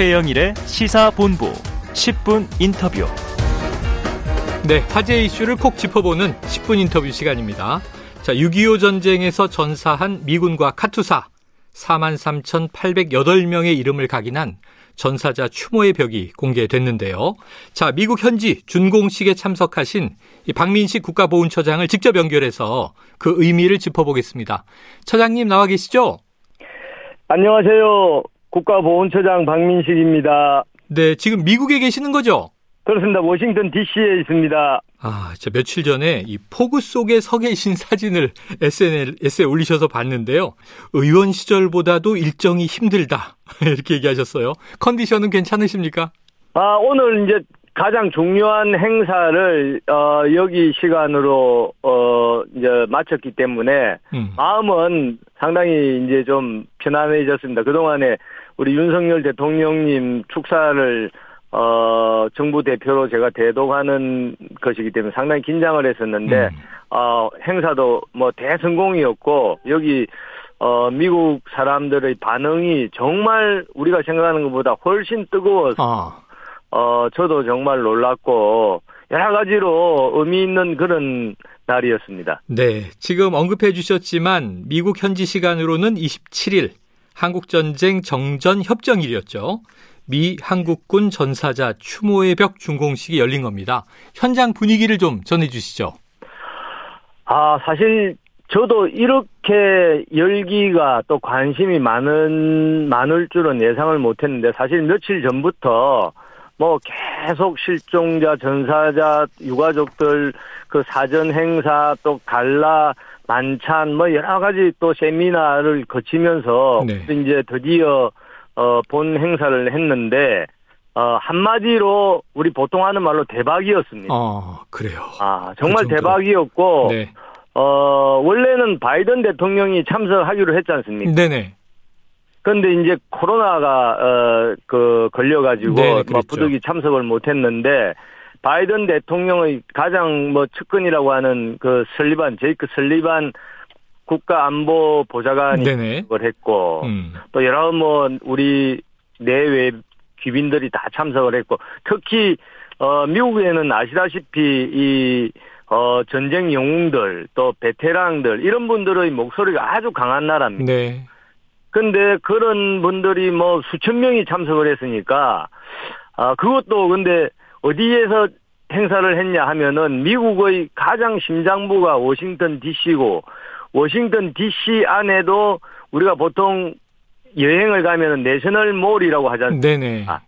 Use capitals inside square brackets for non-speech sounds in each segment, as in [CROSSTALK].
최영일의 시사본부 10분 인터뷰. 네, 화제 이슈를 콕 짚어보는 10분 인터뷰 시간입니다. 자, 6.25 전쟁에서 전사한 미군과 카투사 43,808명의 이름을 각인한 전사자 추모의 벽이 공개됐는데요. 자, 미국 현지 준공식에 참석하신 박민식 국가보훈처장을 직접 연결해서 그 의미를 짚어보겠습니다. 처장님 나와 계시죠? 안녕하세요. 국가보훈처장 박민식입니다. 네, 지금 미국에 계시는 거죠? 그렇습니다. 워싱턴 DC에 있습니다. 아, 저 며칠 전에 이 폭우 속에 서 계신 사진을 SNS에 올리셔서 봤는데요. 의원 시절보다도 일정이 힘들다. [LAUGHS] 이렇게 얘기하셨어요. 컨디션은 괜찮으십니까? 아, 오늘 이제 가장 중요한 행사를 어, 여기 시간으로 어, 이제 마쳤기 때문에 음. 마음은 상당히 이제 좀 편안해졌습니다. 그 동안에 우리 윤석열 대통령님 축사를 어, 정부 대표로 제가 대동하는 것이기 때문에 상당히 긴장을 했었는데, 음. 어, 행사도 뭐 대성공이었고, 여기, 어, 미국 사람들의 반응이 정말 우리가 생각하는 것보다 훨씬 뜨거워서, 아. 어, 저도 정말 놀랐고, 여러 가지로 의미 있는 그런 날이었습니다. 네. 지금 언급해 주셨지만, 미국 현지 시간으로는 27일, 한국전쟁 정전 협정일이었죠. 미 한국군 전사자 추모의 벽 준공식이 열린 겁니다. 현장 분위기를 좀 전해 주시죠. 아 사실 저도 이렇게 열기가 또 관심이 많은 많을 줄은 예상을 못 했는데 사실 며칠 전부터 뭐 계속 실종자, 전사자, 유가족들 그 사전 행사 또 갈라 만찬 뭐 여러 가지 또 세미나를 거치면서 네. 이제 드디어 어, 본 행사를 했는데, 어, 한마디로 우리 보통 하는 말로 대박이었습니다. 어, 그래요. 아, 정말 그 대박이었고, 네. 어, 원래는 바이든 대통령이 참석하기로 했지 않습니까? 네네. 근데 이제 코로나가, 어, 그, 걸려 가지고, 네, 뭐 부득이 참석을 못 했는데, 바이든 대통령의 가장 뭐 측근이라고 하는 그 설리반, 제이크 설리반 국가안보 보좌관이 참석을 했고 음. 또 여러 뭐 우리 내외 귀빈들이 다 참석을 했고 특히 어 미국에는 아시다시피 이 어, 전쟁 영웅들, 또 베테랑들, 이런 분들의 목소리가 아주 강한 나라입니다. 네. 근데 그런 분들이 뭐 수천 명이 참석을 했으니까, 아, 그것도 근데 어디에서 행사를 했냐 하면은 미국의 가장 심장부가 워싱턴 DC고, 워싱턴 DC 안에도 우리가 보통 여행을 가면은 내셔널 몰이라고 하잖아요. 네네. 아,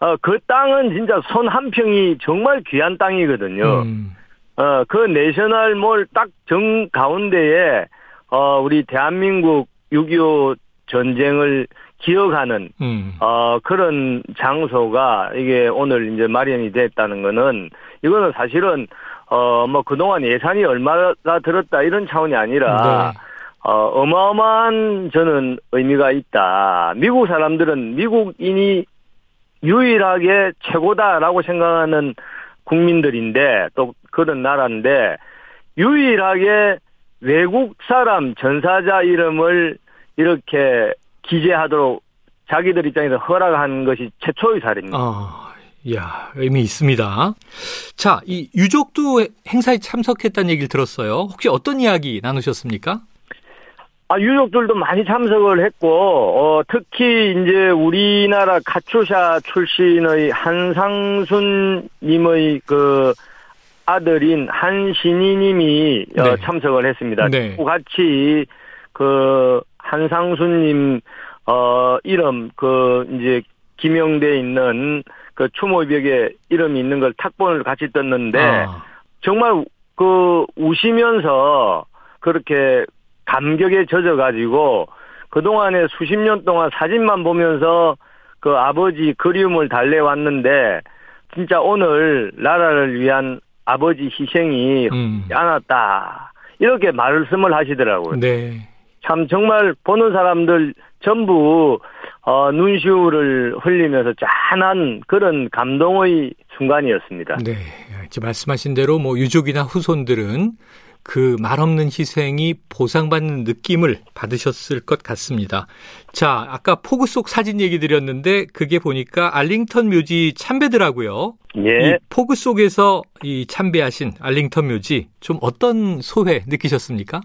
어, 그 땅은 진짜 손 한 평이 정말 귀한 땅이거든요. 음. 어, 그 내셔널 몰 딱 정 가운데에, 어, 우리 대한민국 6.25 전쟁을 기억하는, 음. 어, 그런 장소가 이게 오늘 이제 마련이 됐다는 거는, 이거는 사실은 어, 뭐 그동안 예산이 얼마가 들었다 이런 차원이 아니라, 네. 어, 어마어마한 저는 의미가 있다. 미국 사람들은 미국인이 유일하게 최고다라고 생각하는 국민들인데, 또 그런 나라인데, 유일하게 외국 사람 전사자 이름을 이렇게 기재하도록 자기들 입장에서 허락한 것이 최초의 사례입니다. 어. 이야, 의미 있습니다. 자, 이 유족도 행사에 참석했다는 얘기를 들었어요. 혹시 어떤 이야기 나누셨습니까? 아, 유족들도 많이 참석을 했고, 어, 특히 이제 우리나라 카츄샤 출신의 한상순 님의 그 아들인 한신희 님이 어, 네. 어, 참석을 했습니다. 네. 같이 그 한상순 님, 어, 이름, 그 이제 기명돼 있는 그 추모벽에 이름이 있는 걸 탁본을 같이 떴는데 아. 정말 그 우시면서 그렇게 감격에 젖어 가지고 그동안에 수십 년 동안 사진만 보면서 그 아버지 그리움을 달래왔는데 진짜 오늘 나라를 위한 아버지 희생이 음. 않았다. 이렇게 말씀을 하시더라고요. 네. 참 정말 보는 사람들 전부 어, 눈시울을 흘리면서 짠한 그런 감동의 순간이었습니다. 네. 말씀하신 대로 뭐 유족이나 후손들은 그 말없는 희생이 보상받는 느낌을 받으셨을 것 같습니다. 자, 아까 포구 속 사진 얘기 드렸는데 그게 보니까 알링턴 묘지 참배더라고요. 예. 이 포구 속에서 이 참배하신 알링턴 묘지 좀 어떤 소회 느끼셨습니까?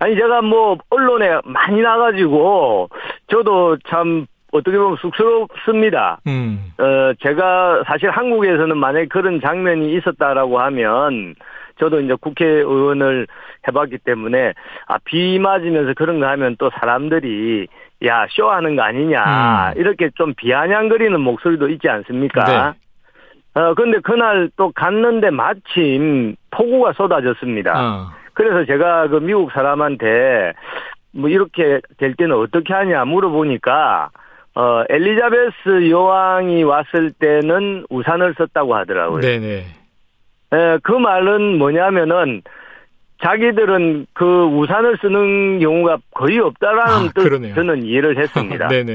아니 제가 뭐 언론에 많이 나가지고 저도 참 어떻게 보면 쑥스럽습니다. 음. 어 제가 사실 한국에서는 만약에 그런 장면이 있었다라고 하면 저도 이제 국회의원을 해봤기 때문에 아비 맞으면서 그런 거 하면 또 사람들이 야 쇼하는 거 아니냐 음. 이렇게 좀 비아냥거리는 목소리도 있지 않습니까? 네. 어 근데 그날 또 갔는데 마침 폭우가 쏟아졌습니다. 어. 그래서 제가 그 미국 사람한테 뭐 이렇게 될 때는 어떻게 하냐 물어보니까 어 엘리자베스 여왕이 왔을 때는 우산을 썼다고 하더라고요. 네네. 예, 그 말은 뭐냐면은 자기들은 그 우산을 쓰는 경우가 거의 없다라는 아, 뜻 저는 이해를 [LAUGHS] 했습니다. 네네.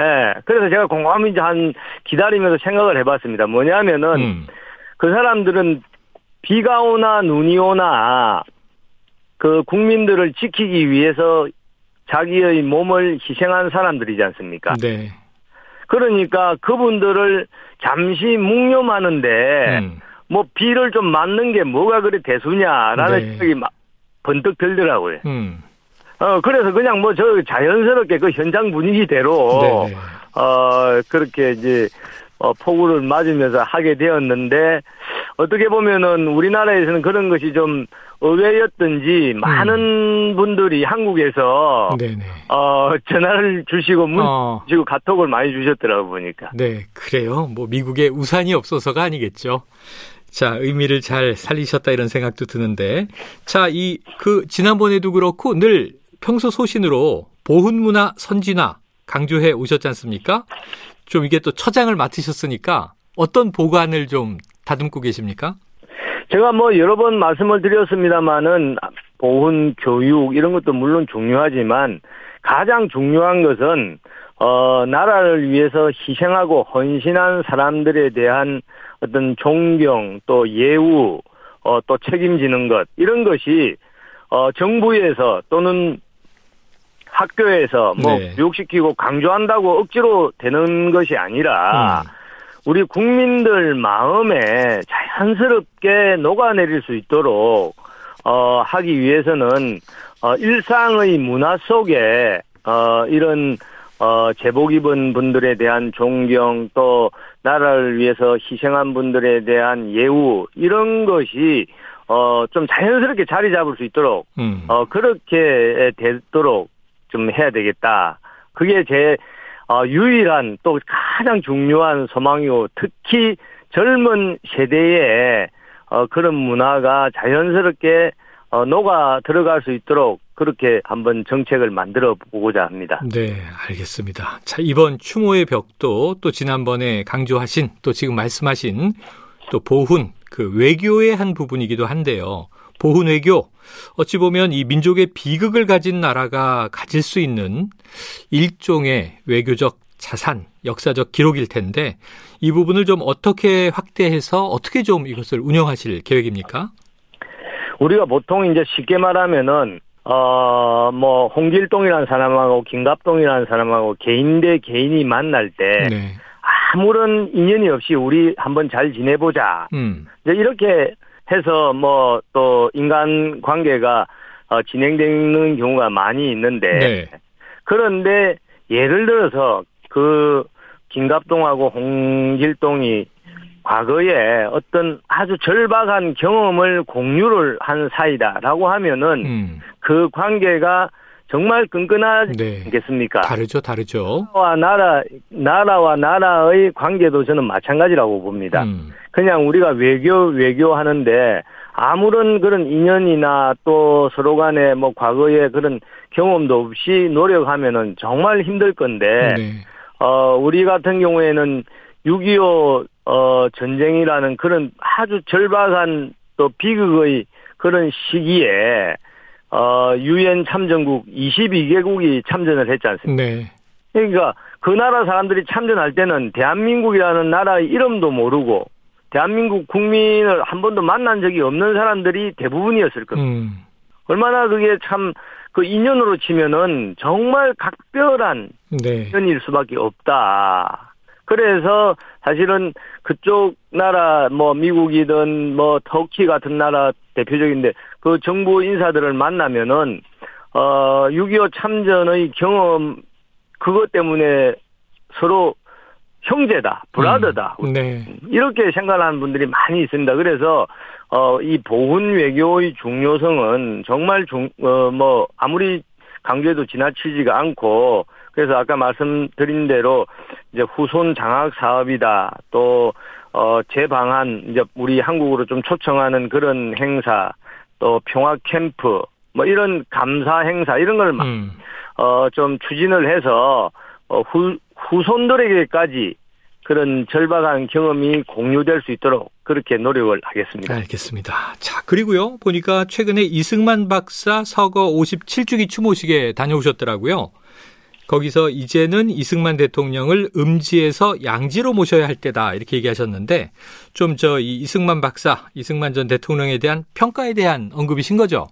예, 그래서 제가 곰곰이 이제 한 기다리면서 생각을 해봤습니다. 뭐냐면은 음. 그 사람들은 비가 오나 눈이 오나 그 국민들을 지키기 위해서 자기의 몸을 희생한 사람들이지 않습니까? 네. 그러니까 그분들을 잠시 묵념하는데 음. 뭐 비를 좀 맞는 게 뭐가 그리 대수냐라는 네. 생각이 막 번뜩 들더라고요. 음. 어 그래서 그냥 뭐 저 자연스럽게 그 현장 분위기대로 네, 네. 어 그렇게 이제 어 폭우를 맞으면서 하게 되었는데 어떻게 보면은 우리나라에서는 그런 것이 좀 의외였던지 많은 음. 분들이 한국에서 네네. 어 전화를 주시고 문 어. 주시고 카톡을 많이 주셨더라고 보니까. 네, 그래요. 뭐 미국에 우산이 없어서가 아니겠죠. 자, 의미를 잘 살리셨다 이런 생각도 드는데. 자, 이, 그, 지난번에도 그렇고 늘 평소 소신으로 보훈 문화 선진화 강조해 오셨지 않습니까? 좀 이게 또 처장을 맡으셨으니까 어떤 보관을 좀 다듬고 계십니까? 제가 뭐 여러 번 말씀을 드렸습니다만은 보훈, 교육 이런 것도 물론 중요하지만 가장 중요한 것은 어, 나라를 위해서 희생하고 헌신한 사람들에 대한 어떤 존경 또 예우 어, 또 책임지는 것 이런 것이 어, 정부에서 또는 학교에서 뭐 네. 교육시키고 강조한다고 억지로 되는 것이 아니라 음. 우리 국민들 마음에 자연스럽게 녹아내릴 수 있도록 어, 하기 위해서는 어, 일상의 문화 속에 어, 이런 어, 제복 입은 분들에 대한 존경 또 나라를 위해서 희생한 분들에 대한 예우 이런 것이 어, 좀 자연스럽게 자리 잡을 수 있도록 음. 어, 그렇게 되도록 좀 해야 되겠다. 그게 제 어, 유일한 또 가장 중요한 소망이고 특히 젊은 세대에 어, 그런 문화가 자연스럽게 어, 녹아 들어갈 수 있도록 그렇게 한번 정책을 만들어 보고자 합니다. 네, 알겠습니다. 자, 이번 추모의 벽도 또 지난번에 강조하신 또 지금 말씀하신 또 보훈 그 외교의 한 부분이기도 한데요. 보훈 외교 어찌 보면 이 민족의 비극을 가진 나라가 가질 수 있는 일종의 외교적 자산, 역사적 기록일 텐데 이 부분을 좀 어떻게 확대해서 어떻게 좀 이것을 운영하실 계획입니까? 우리가 보통 이제 쉽게 말하면은 어, 뭐, 홍길동이라는 사람하고 김갑동이라는 사람하고 개인 대 개인이 만날 때, 네. 아무런 인연이 없이 우리 한번 잘 지내보자. 음. 이제 이렇게 해서 뭐, 또 인간 관계가 어, 진행되는 경우가 많이 있는데, 네. 그런데 예를 들어서 그 김갑동하고 홍길동이 과거에 어떤 아주 절박한 경험을 공유를 한 사이다라고 하면은 음. 그 관계가 정말 끈끈하겠습니까? 네. 다르죠, 다르죠. 나라와 나라, 나라와 나라의 관계도 저는 마찬가지라고 봅니다. 음. 그냥 우리가 외교, 외교 하는데 아무런 그런 인연이나 또 서로 간에 뭐 과거에 그런 경험도 없이 노력하면은 정말 힘들 건데, 네. 어, 우리 같은 경우에는 6.25 어, 전쟁이라는 그런 아주 절박한 또 비극의 그런 시기에 어, 유엔 참전국 22개국이 참전을 했지 않습니까? 네. 그러니까 그 나라 사람들이 참전할 때는 대한민국이라는 나라의 이름도 모르고 대한민국 국민을 한 번도 만난 적이 없는 사람들이 대부분이었을 겁니다. 음. 얼마나 그게 참 그 인연으로 치면은 정말 각별한 네. 인연일 수밖에 없다. 그래서 사실은 그쪽 나라 뭐 미국이든 뭐 터키 같은 나라 대표적인데 그 정부 인사들을 만나면은 어6.25 참전의 경험 그것 때문에 서로 형제다, 브라더다. 음, 네. 이렇게 생각하는 분들이 많이 있습니다. 그래서 어, 이 보훈 외교의 중요성은 정말 중, 어, 뭐, 아무리 강조해도 지나치지가 않고, 그래서 아까 말씀드린 대로 이제 후손 장학 사업이다. 또, 어, 재방한, 이제 우리 한국으로 좀 초청하는 그런 행사, 또 평화 캠프, 뭐 이런 감사 행사, 이런 걸, 음. 어, 좀 추진을 해서, 어, 후, 후손들에게까지 그런 절박한 경험이 공유될 수 있도록 그렇게 노력을 하겠습니다. 알겠습니다. 자, 그리고요. 보니까 최근에 이승만 박사 서거 57주기 추모식에 다녀오셨더라고요. 거기서 이제는 이승만 대통령을 음지에서 양지로 모셔야 할 때다 이렇게 얘기하셨는데 좀 저 이승만 박사, 이승만 전 대통령에 대한 평가에 대한 언급이신 거죠?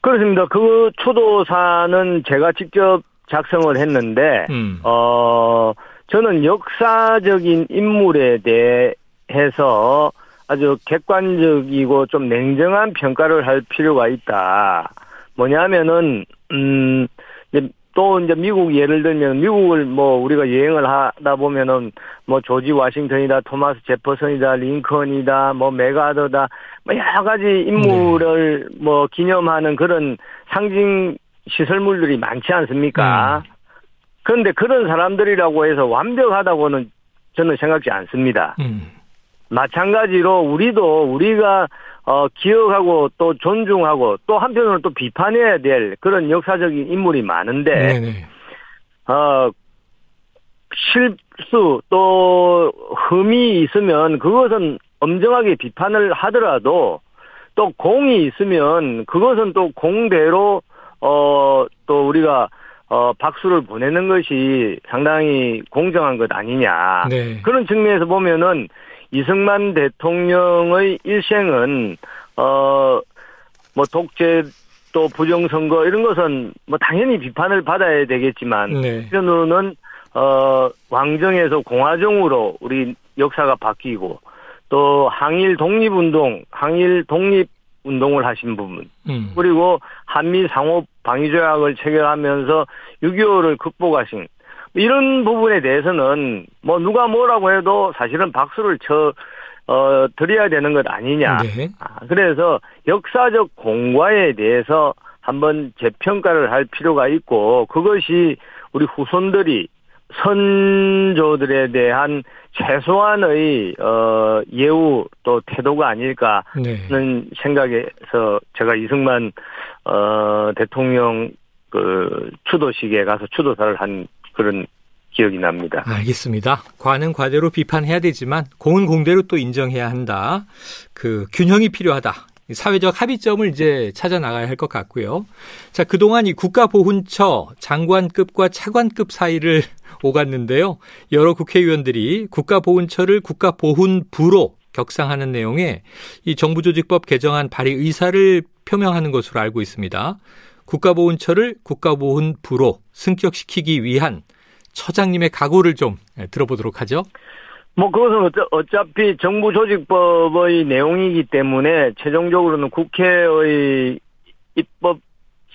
그렇습니다. 그 추도사는 제가 직접 작성을 했는데 음. 어 저는 역사적인 인물에 대해서 아주 객관적이고 좀 냉정한 평가를 할 필요가 있다. 뭐냐면은 음 이제 또 이제 미국 예를 들면 미국을 뭐 우리가 여행을 하다 보면은 뭐 조지 워싱턴이다, 토마스 제퍼슨이다, 링컨이다, 뭐 메가더다, 뭐 여러 가지 인물을 네. 뭐 기념하는 그런 상징 시설물들이 많지 않습니까? 음. 그런데 그런 사람들이라고 해서 완벽하다고는 저는 생각지 않습니다. 음. 마찬가지로 우리도 우리가 어 기억하고 또 존중하고 또 한편으로 또 비판해야 될 그런 역사적인 인물이 많은데 네네. 어 실수 또 흠이 있으면 그것은 엄정하게 비판을 하더라도 또 공이 있으면 그것은 또 공대로 어 또 우리가 어, 박수를 보내는 것이 상당히 공정한 것 아니냐. 네. 그런 측면에서 보면은 이승만 대통령의 일생은, 어, 뭐 독재 또 부정선거 이런 것은 뭐 당연히 비판을 받아야 되겠지만, 네. 한편으로는, 어, 왕정에서 공화정으로 우리 역사가 바뀌고, 또 항일 독립운동, 항일 독립 운동을 하신 부분, 음. 그리고 한미 상호 방위 조약을 체결하면서 6.25를 극복하신 이런 부분에 대해서는 뭐 누가 뭐라고 해도 사실은 박수를 쳐 어, 드려야 되는 것 아니냐. 네. 아, 그래서 역사적 공과에 대해서 한번 재평가를 할 필요가 있고 그것이 우리 후손들이 선조들에 대한 최소한의 어 예우 또 태도가 아닐까 하는 네. 생각에서 제가 이승만 어 대통령 그 추도식에 가서 추도사를 한 그런 기억이 납니다. 알겠습니다. 과는 과대로 비판해야 되지만 공은 공대로 또 인정해야 한다. 그 균형이 필요하다. 사회적 합의점을 이제 찾아 나가야 할 것 같고요. 자, 그동안 이 국가보훈처 장관급과 차관급 사이를 오갔는데요. 여러 국회의원들이 국가보훈처를 국가보훈부로 격상하는 내용의 이 정부조직법 개정안 발의 의사를 표명하는 것으로 알고 있습니다. 국가보훈처를 국가보훈부로 승격시키기 위한 처장님의 각오를 좀 예, 들어보도록 하죠. 뭐 그것은 어차피 정부 조직법의 내용이기 때문에 최종적으로는 국회의 입법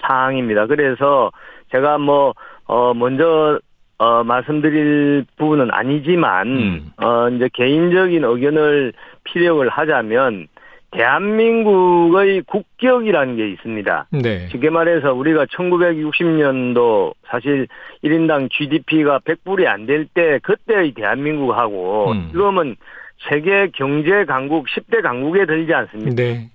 사항입니다. 그래서 제가 뭐 어 먼저 어, 말씀드릴 부분은 아니지만, 음. 어, 이제 개인적인 의견을 피력을 하자면, 대한민국의 국격이라는 게 있습니다. 네. 쉽게 말해서 우리가 1960년도 사실 1인당 GDP가 100불이 안 될 때 그때의 대한민국하고 음. 지금은 세계 경제 강국 10대 강국에 들지 않습니까? 네.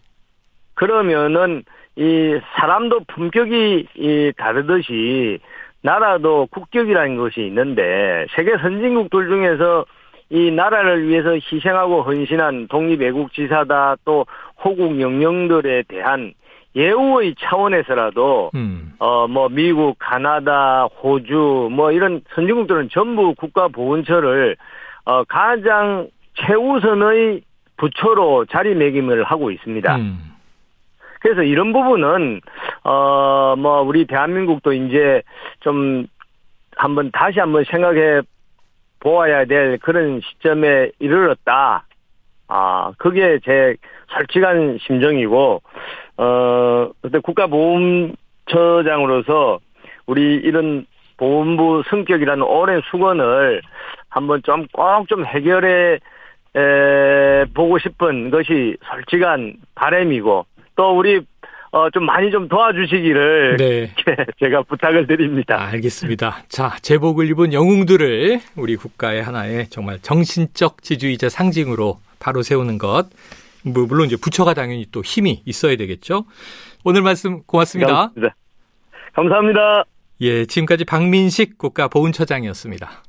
그러면은 이 사람도 품격이 이 다르듯이 나라도 국격이라는 것이 있는데 세계 선진국들 중에서 이 나라를 위해서 희생하고 헌신한 독립애국지사다 또 호국 영령들에 대한 예우의 차원에서라도 음. 어뭐 미국, 가나다, 호주 뭐 이런 선진국들은 전부 국가보훈처를 어 가장 최우선의 부처로 자리매김을 하고 있습니다. 음. 그래서 이런 부분은 어 뭐 우리 대한민국도 이제 좀 한번 다시 한번 생각해 보아야 될 그런 시점에 이르렀다. 아, 그게 제 솔직한 심정이고, 어, 그때 국가보험처장으로서 우리 이런 보험부 성격이라는 오랜 수건을 한번 좀 꼭좀 해결해 에, 보고 싶은 것이 솔직한 바램이고 또 우리 어, 좀 많이 좀 도와주시기를 네. [LAUGHS] 제가 부탁을 드립니다. 알겠습니다. 자, 제복을 입은 영웅들을 우리 국가의 하나의 정말 정신적 지주이자 상징으로 바로 세우는 것. 뭐 물론 이제 부처가 당연히 또 힘이 있어야 되겠죠. 오늘 말씀 고맙습니다. 감사합니다. 감사합니다. 예, 지금까지 박민식 국가보훈처장이었습니다.